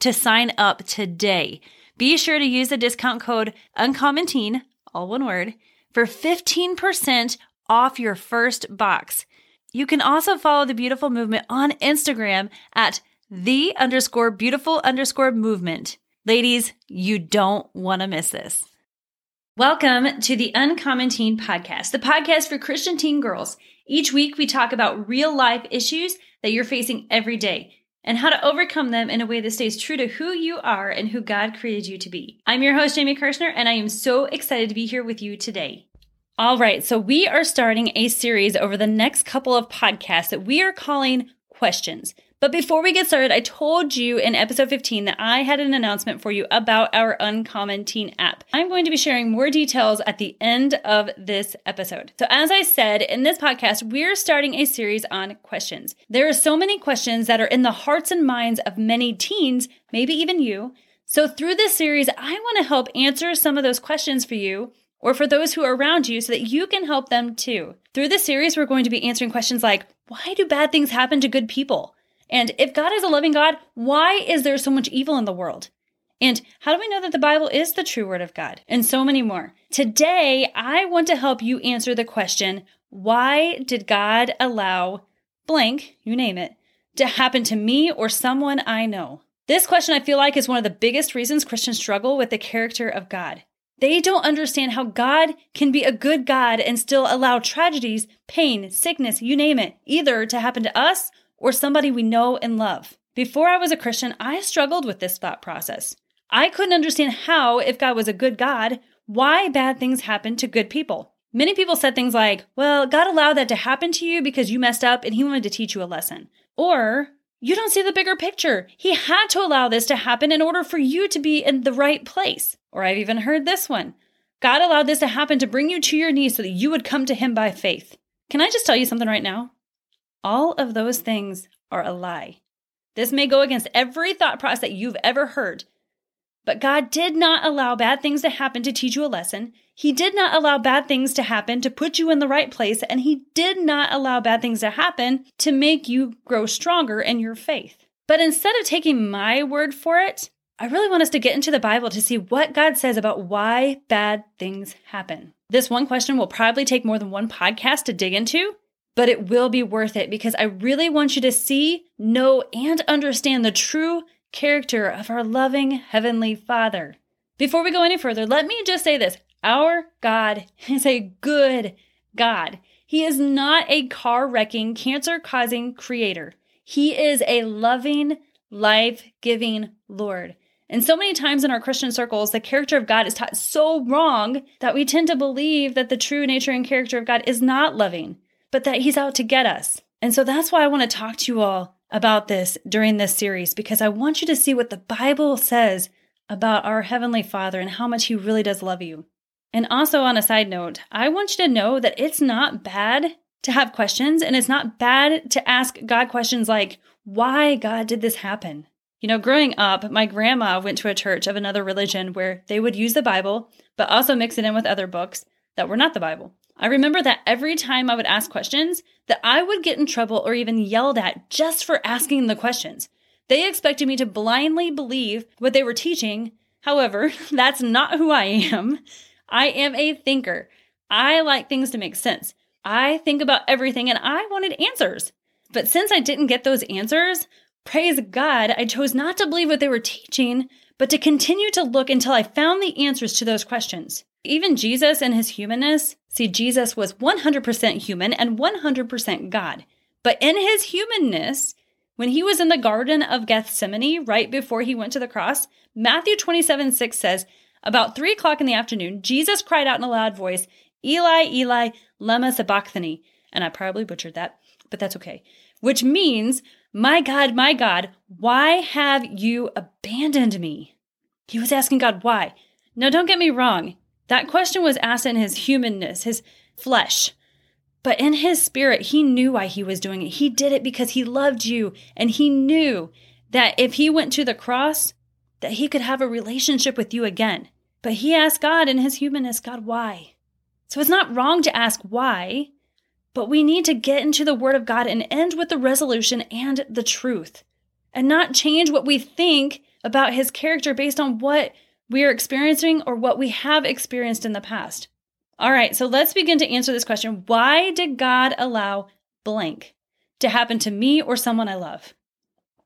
to sign up today. Be sure to use the discount code UNCOMMON all one word, for 15% off your first box. You can also follow the Beautiful Movement on Instagram at the underscore beautiful underscore movement. Ladies, you don't want to miss this. Welcome to the Uncommon Teen Podcast, the podcast for Christian teen girls. Each week we talk about real life issues that you're facing every day and how to overcome them in a way that stays true to who you are and who God created you to be. I'm your host, Jamie Kirschner, and I am so excited to be here with you today. All right, so we are starting a series over the next couple of podcasts that we are calling Questions. But before we get started, I told you in episode 15 that I had an announcement for you about our Uncommon Teen app. I'm going to be sharing more details at the end of this episode. So, as I said in this podcast, we're starting a series on questions. There are so many questions that are in the hearts and minds of many teens, maybe even you. So, through this series, I want to help answer some of those questions for you or for those who are around you so that you can help them too. Through this series, we're going to be answering questions like why do bad things happen to good people? And if God is a loving God, why is there so much evil in the world? And how do we know that the Bible is the true word of God? And so many more. Today, I want to help you answer the question why did God allow blank, you name it, to happen to me or someone I know? This question I feel like is one of the biggest reasons Christians struggle with the character of God. They don't understand how God can be a good God and still allow tragedies, pain, sickness, you name it, either to happen to us or somebody we know and love. Before I was a Christian, I struggled with this thought process. I couldn't understand how, if God was a good God, why bad things happen to good people. Many people said things like, well, God allowed that to happen to you because you messed up and he wanted to teach you a lesson. Or, you don't see the bigger picture. He had to allow this to happen in order for you to be in the right place. Or I've even heard this one God allowed this to happen to bring you to your knees so that you would come to him by faith. Can I just tell you something right now? All of those things are a lie. This may go against every thought process that you've ever heard, but God did not allow bad things to happen to teach you a lesson. He did not allow bad things to happen to put you in the right place, and He did not allow bad things to happen to make you grow stronger in your faith. But instead of taking my word for it, I really want us to get into the Bible to see what God says about why bad things happen. This one question will probably take more than one podcast to dig into, but it will be worth it because I really want you to see, know, and understand the true character of our loving Heavenly Father. Before we go any further, let me just say this our God is a good God. He is not a car wrecking, cancer causing creator. He is a loving, life giving Lord. And so many times in our Christian circles, the character of God is taught so wrong that we tend to believe that the true nature and character of God is not loving but that He's out to get us. And so that's why I want to talk to you all about this during this series, because I want you to see what the Bible says about our Heavenly Father and how much He really does love you. And also, on a side note, I want you to know that it's not bad to have questions, and it's not bad to ask God questions like, why God did this happen? You know, growing up, my grandma went to a church of another religion where they would use the Bible, but also mix it in with other books that were not the Bible. I remember that every time I would ask questions, that I would get in trouble or even yelled at just for asking the questions. They expected me to blindly believe what they were teaching. However, that's not who I am. I am a thinker. I like things to make sense. I think about everything and I wanted answers. But since I didn't get those answers, praise God, I chose not to believe what they were teaching, but to continue to look until I found the answers to those questions. Even Jesus and his humanness, see, Jesus was 100% human and 100% God. But in his humanness, when he was in the Garden of Gethsemane right before he went to the cross, Matthew 27 6 says, About three o'clock in the afternoon, Jesus cried out in a loud voice, Eli, Eli, lema sabachthani. And I probably butchered that, but that's okay. Which means, My God, my God, why have you abandoned me? He was asking God why. Now, don't get me wrong. That question was asked in his humanness, his flesh. But in his spirit, he knew why he was doing it. He did it because he loved you. And he knew that if he went to the cross, that he could have a relationship with you again. But he asked God in his humanness, God, why? So it's not wrong to ask why, but we need to get into the Word of God and end with the resolution and the truth, and not change what we think about His character based on what we are experiencing or what we have experienced in the past. All right, so let's begin to answer this question Why did God allow blank to happen to me or someone I love?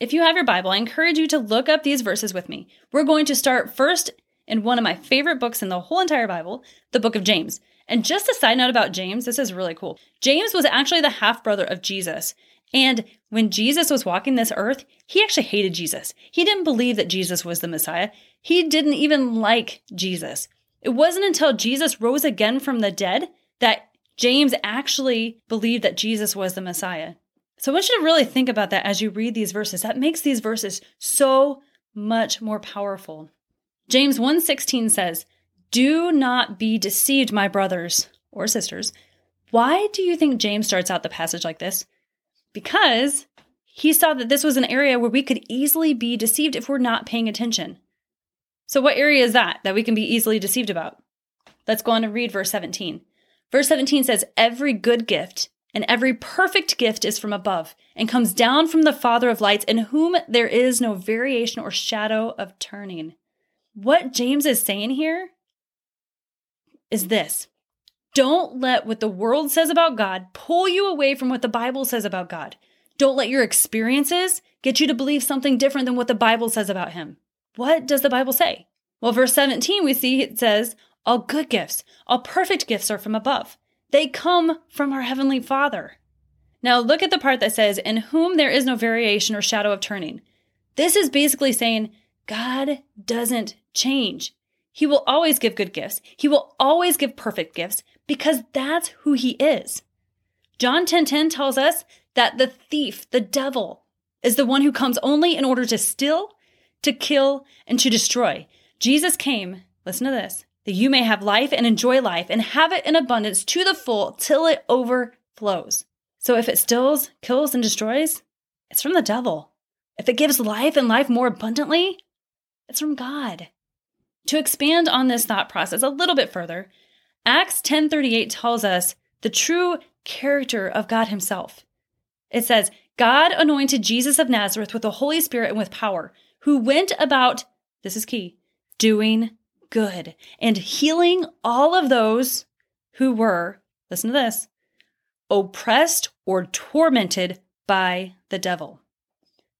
If you have your Bible, I encourage you to look up these verses with me. We're going to start first in one of my favorite books in the whole entire Bible, the book of James. And just a side note about James, this is really cool. James was actually the half brother of Jesus. And when Jesus was walking this earth, he actually hated Jesus. He didn't believe that Jesus was the Messiah. He didn't even like Jesus. It wasn't until Jesus rose again from the dead that James actually believed that Jesus was the Messiah. So I want you to really think about that as you read these verses. That makes these verses so much more powerful. James 1:16 says, do not be deceived, my brothers or sisters. Why do you think James starts out the passage like this? Because he saw that this was an area where we could easily be deceived if we're not paying attention. So, what area is that that we can be easily deceived about? Let's go on and read verse 17. Verse 17 says, Every good gift and every perfect gift is from above and comes down from the Father of lights, in whom there is no variation or shadow of turning. What James is saying here is this don't let what the world says about God pull you away from what the Bible says about God. Don't let your experiences get you to believe something different than what the Bible says about Him. What does the Bible say? Well, verse 17, we see it says, All good gifts, all perfect gifts are from above. They come from our Heavenly Father. Now, look at the part that says, In whom there is no variation or shadow of turning. This is basically saying God doesn't change. He will always give good gifts. He will always give perfect gifts because that's who he is. John 10:10 10, 10 tells us that the thief, the devil, is the one who comes only in order to steal, to kill, and to destroy. Jesus came, listen to this, that you may have life and enjoy life and have it in abundance to the full till it overflows. So if it stills, kills, and destroys, it's from the devil. If it gives life and life more abundantly, it's from God. To expand on this thought process a little bit further, Acts 10:38 tells us the true character of God himself. It says, God anointed Jesus of Nazareth with the Holy Spirit and with power, who went about, this is key, doing good and healing all of those who were, listen to this, oppressed or tormented by the devil.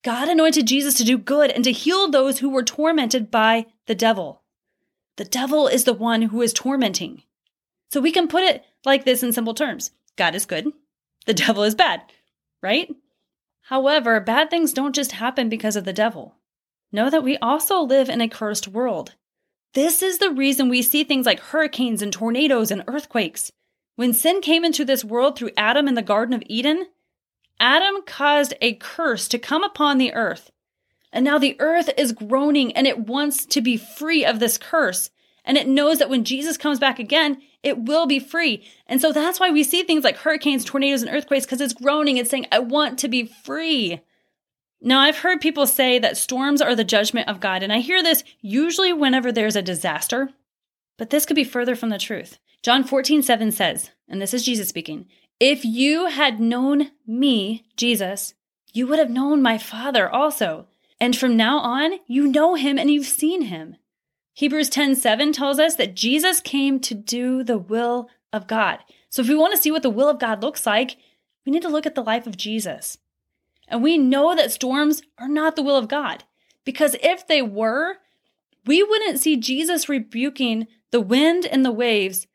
God anointed Jesus to do good and to heal those who were tormented by the devil. The devil is the one who is tormenting. So we can put it like this in simple terms God is good, the devil is bad, right? However, bad things don't just happen because of the devil. Know that we also live in a cursed world. This is the reason we see things like hurricanes and tornadoes and earthquakes. When sin came into this world through Adam in the Garden of Eden, Adam caused a curse to come upon the earth. And now the earth is groaning and it wants to be free of this curse. And it knows that when Jesus comes back again, it will be free. And so that's why we see things like hurricanes, tornadoes, and earthquakes because it's groaning. It's saying, I want to be free. Now, I've heard people say that storms are the judgment of God. And I hear this usually whenever there's a disaster. But this could be further from the truth. John 14, 7 says, and this is Jesus speaking, if you had known me, Jesus, you would have known my Father also. And from now on, you know him and you've seen him. Hebrews 10 7 tells us that Jesus came to do the will of God. So if we want to see what the will of God looks like, we need to look at the life of Jesus. And we know that storms are not the will of God, because if they were, we wouldn't see Jesus rebuking the wind and the waves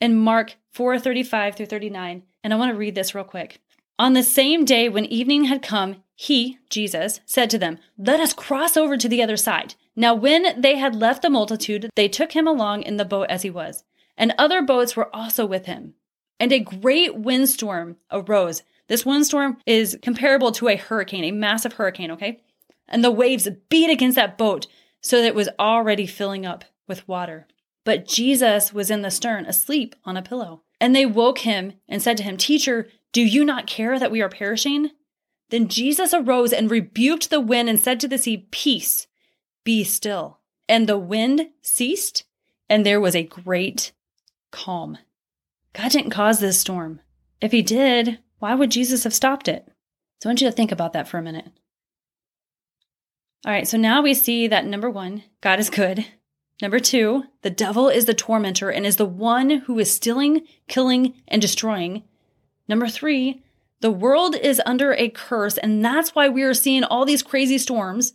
in Mark 4 35 through 39. And I want to read this real quick. On the same day when evening had come, he, Jesus, said to them, Let us cross over to the other side. Now, when they had left the multitude, they took him along in the boat as he was, and other boats were also with him. And a great windstorm arose, This windstorm is comparable to a hurricane, a massive hurricane, okay? And the waves beat against that boat so that it was already filling up with water. But Jesus was in the stern, asleep on a pillow. And they woke him and said to him, Teacher, do you not care that we are perishing? Then Jesus arose and rebuked the wind and said to the sea, Peace, be still. And the wind ceased, and there was a great calm. God didn't cause this storm. If he did, why would Jesus have stopped it? So I want you to think about that for a minute. All right, so now we see that number one, God is good. Number two, the devil is the tormentor and is the one who is stealing, killing, and destroying. Number three, the world is under a curse, and that's why we are seeing all these crazy storms.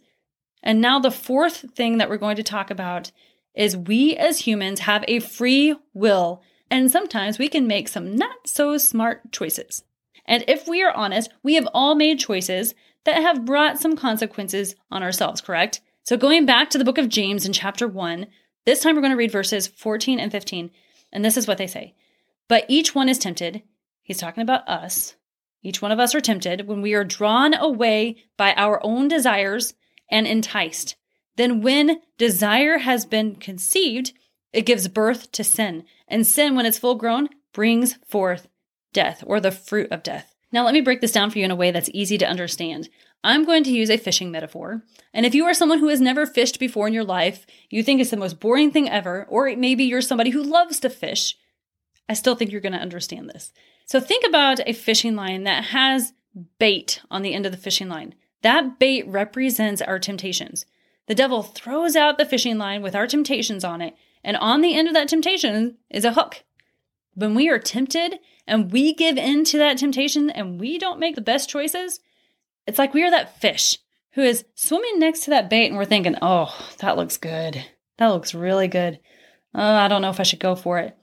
And now, the fourth thing that we're going to talk about is we as humans have a free will, and sometimes we can make some not so smart choices. And if we are honest, we have all made choices that have brought some consequences on ourselves, correct? So, going back to the book of James in chapter 1, this time we're going to read verses 14 and 15, and this is what they say. But each one is tempted, he's talking about us. Each one of us are tempted when we are drawn away by our own desires and enticed. Then, when desire has been conceived, it gives birth to sin. And sin, when it's full grown, brings forth death or the fruit of death. Now, let me break this down for you in a way that's easy to understand. I'm going to use a fishing metaphor. And if you are someone who has never fished before in your life, you think it's the most boring thing ever, or maybe you're somebody who loves to fish, I still think you're going to understand this. So think about a fishing line that has bait on the end of the fishing line. That bait represents our temptations. The devil throws out the fishing line with our temptations on it, and on the end of that temptation is a hook. When we are tempted and we give in to that temptation and we don't make the best choices, it's like we are that fish who is swimming next to that bait and we're thinking, oh, that looks good. That looks really good. Oh, I don't know if I should go for it.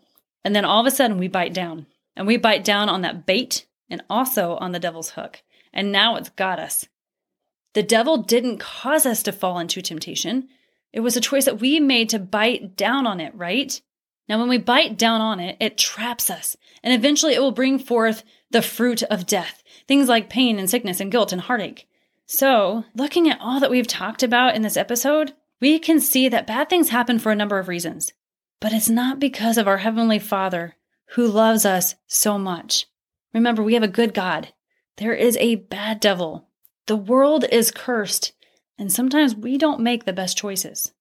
And then all of a sudden we bite down and we bite down on that bait and also on the devil's hook. And now it's got us. The devil didn't cause us to fall into temptation. It was a choice that we made to bite down on it, right? Now, when we bite down on it, it traps us, and eventually it will bring forth the fruit of death, things like pain and sickness and guilt and heartache. So, looking at all that we've talked about in this episode, we can see that bad things happen for a number of reasons. But it's not because of our Heavenly Father who loves us so much. Remember, we have a good God. There is a bad devil. The world is cursed, and sometimes we don't make the best choices.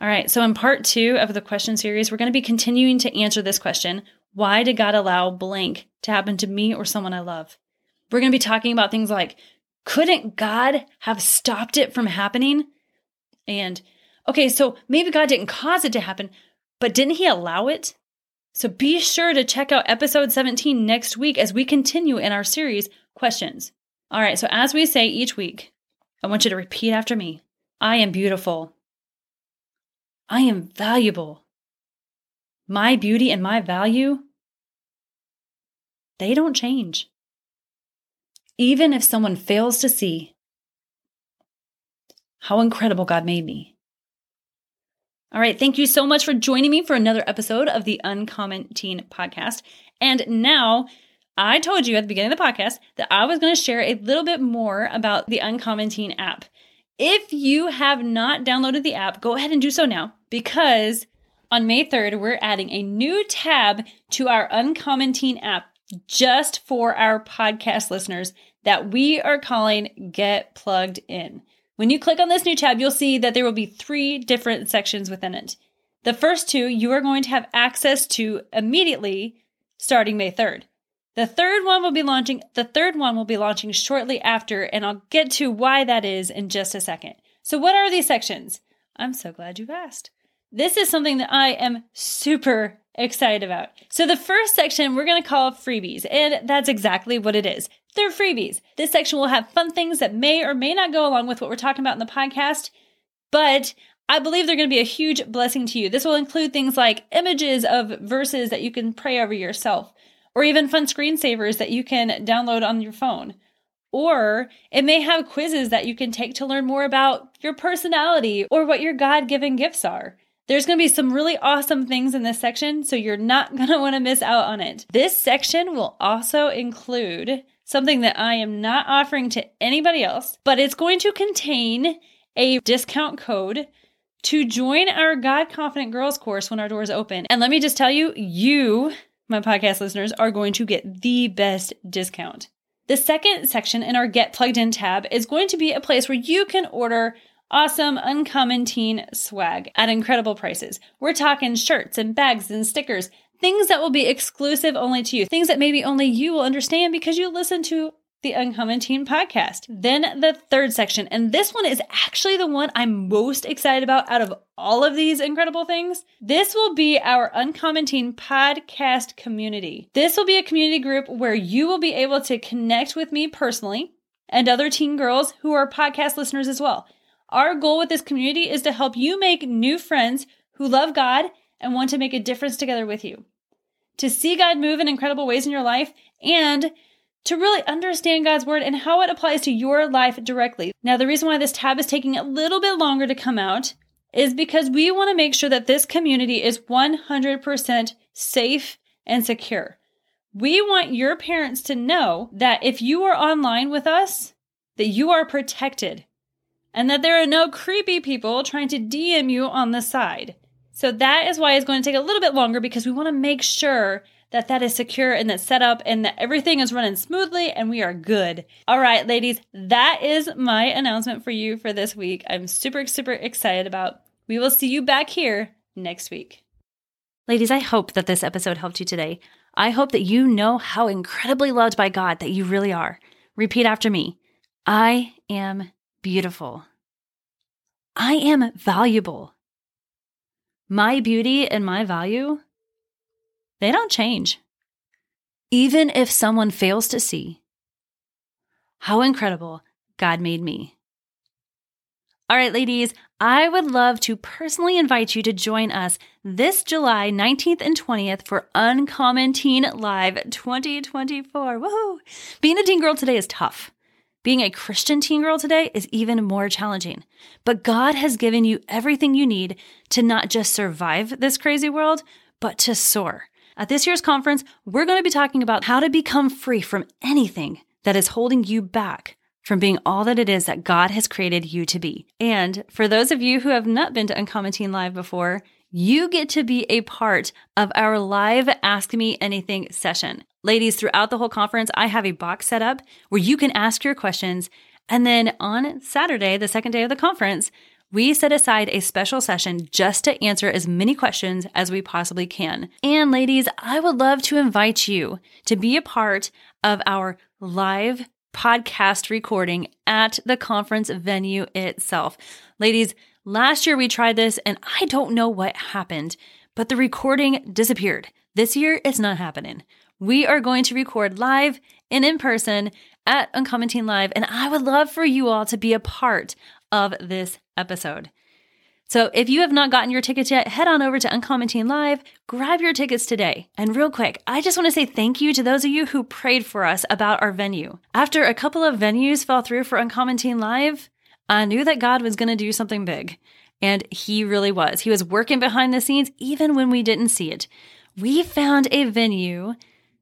All right, so in part two of the question series, we're going to be continuing to answer this question Why did God allow blank to happen to me or someone I love? We're going to be talking about things like Couldn't God have stopped it from happening? And okay, so maybe God didn't cause it to happen, but didn't He allow it? So be sure to check out episode 17 next week as we continue in our series, Questions. All right, so as we say each week, I want you to repeat after me I am beautiful. I am valuable. My beauty and my value, they don't change. Even if someone fails to see how incredible God made me. All right, thank you so much for joining me for another episode of the Uncommon Teen Podcast. And now, I told you at the beginning of the podcast that I was going to share a little bit more about the Uncommon Teen app. If you have not downloaded the app, go ahead and do so now because on May 3rd, we're adding a new tab to our Uncommon Teen app just for our podcast listeners that we are calling Get Plugged In. When you click on this new tab, you'll see that there will be three different sections within it. The first two you are going to have access to immediately starting May 3rd. The third one will be launching the third one will be launching shortly after and I'll get to why that is in just a second. So what are these sections? I'm so glad you've asked. This is something that I am super excited about. So, the first section we're going to call freebies, and that's exactly what it is. They're freebies. This section will have fun things that may or may not go along with what we're talking about in the podcast, but I believe they're going to be a huge blessing to you. This will include things like images of verses that you can pray over yourself, or even fun screensavers that you can download on your phone. Or it may have quizzes that you can take to learn more about your personality or what your God given gifts are. There's to be some really awesome things in this section, so you're not want to miss out on it. This section will also include something that I am not offering to anybody else, but it's going to contain a discount code to join our God Confident Girls course when our doors open. And let me just tell you, you, my podcast listeners, are going to get the best discount. The second section in our Get Plugged In tab is going to be a place where you can order awesome, uncommon teen swag at incredible prices. We're talking shirts and bags and stickers, things that will be exclusive only to you, things that maybe only you will understand because you listen to the Uncommon Teen podcast. Then the third section, and this one is actually the one I'm most excited about out of all of these incredible things. This will be our Uncommon Teen podcast community. This will be a community group where you will be able to connect with me personally and other teen girls who are podcast listeners as well. Our goal with this community is to help you make new friends who love God and want to make a difference together with you. To see God move in incredible ways in your life and to really understand God's word and how it applies to your life directly. Now, the reason why this tab is taking a little bit longer to come out is because we want to make sure that this community is 100% safe and secure. We want your parents to know that if you are online with us, that you are protected and that there are no creepy people trying to DM you on the side. So that is why it's going to take a little bit longer because we want to make sure that that is secure and that's set up and that everything is running smoothly and we are good. All right, ladies, that is my announcement for you for this week. I'm super, super excited about. We will see you back here next week. Ladies, I hope that this episode helped you today. I hope that you know how incredibly loved by God that you really are. Repeat after me I am beautiful. I am valuable. My beauty and my value, they don't change. Even if someone fails to see how incredible God made me. All right, ladies, I would love to personally invite you to join us this July 19th and 20th for Uncommon Teen Live 2024. Woohoo! Being a teen girl today is tough. Being a Christian teen girl today is even more challenging. But God has given you everything you need to not just survive this crazy world, but to soar. At this year's conference, we're going to be talking about how to become free from anything that is holding you back from being all that it is that God has created you to be. And for those of you who have not been to Uncommon Teen Live before, you get to be a part of our live Ask Me Anything session. Ladies, throughout the whole conference, I have a box set up where you can ask your questions. And then on Saturday, the second day of the conference, we set aside a special session just to answer as many questions as we possibly can. And ladies, I would love to invite you to be a part of our live podcast recording at the conference venue itself. Ladies, last year we tried this and I don't know what happened, but the recording disappeared. This year it's not happening we are going to record live and in person at Uncommon Teen Live, and I would love for you all to be a part of this episode. So if you have not gotten your tickets yet, head on over to Uncommon Teen Live, grab your tickets today. And real quick, I just want to say thank you to those of you who prayed for us about our venue. After a couple of venues fell through for Uncommon Teen Live, I knew that God was going to do something big. And He really was. He was working behind the scenes even when we didn't see it. We found a venue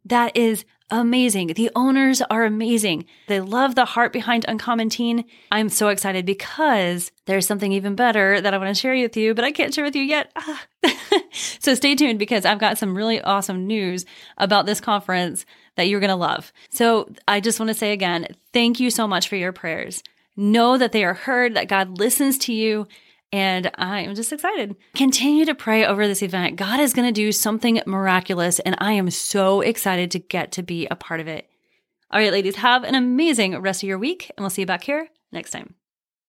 that is amazing. The owners are amazing. They love the heart behind Uncommon Teen. I'm so excited because there's something even better that I want to share with you, but I can't share with you yet. Ah. so stay tuned because I've got some really awesome news about this conference that you're going to love. So I just want to say again, thank you so much for your prayers. Know that they are heard, that God listens to you, and I am just excited. Continue to pray over this event. God is going to do something miraculous, and I am so excited to get to be a part of it. All right, ladies, have an amazing rest of your week, and we'll see you back here next time.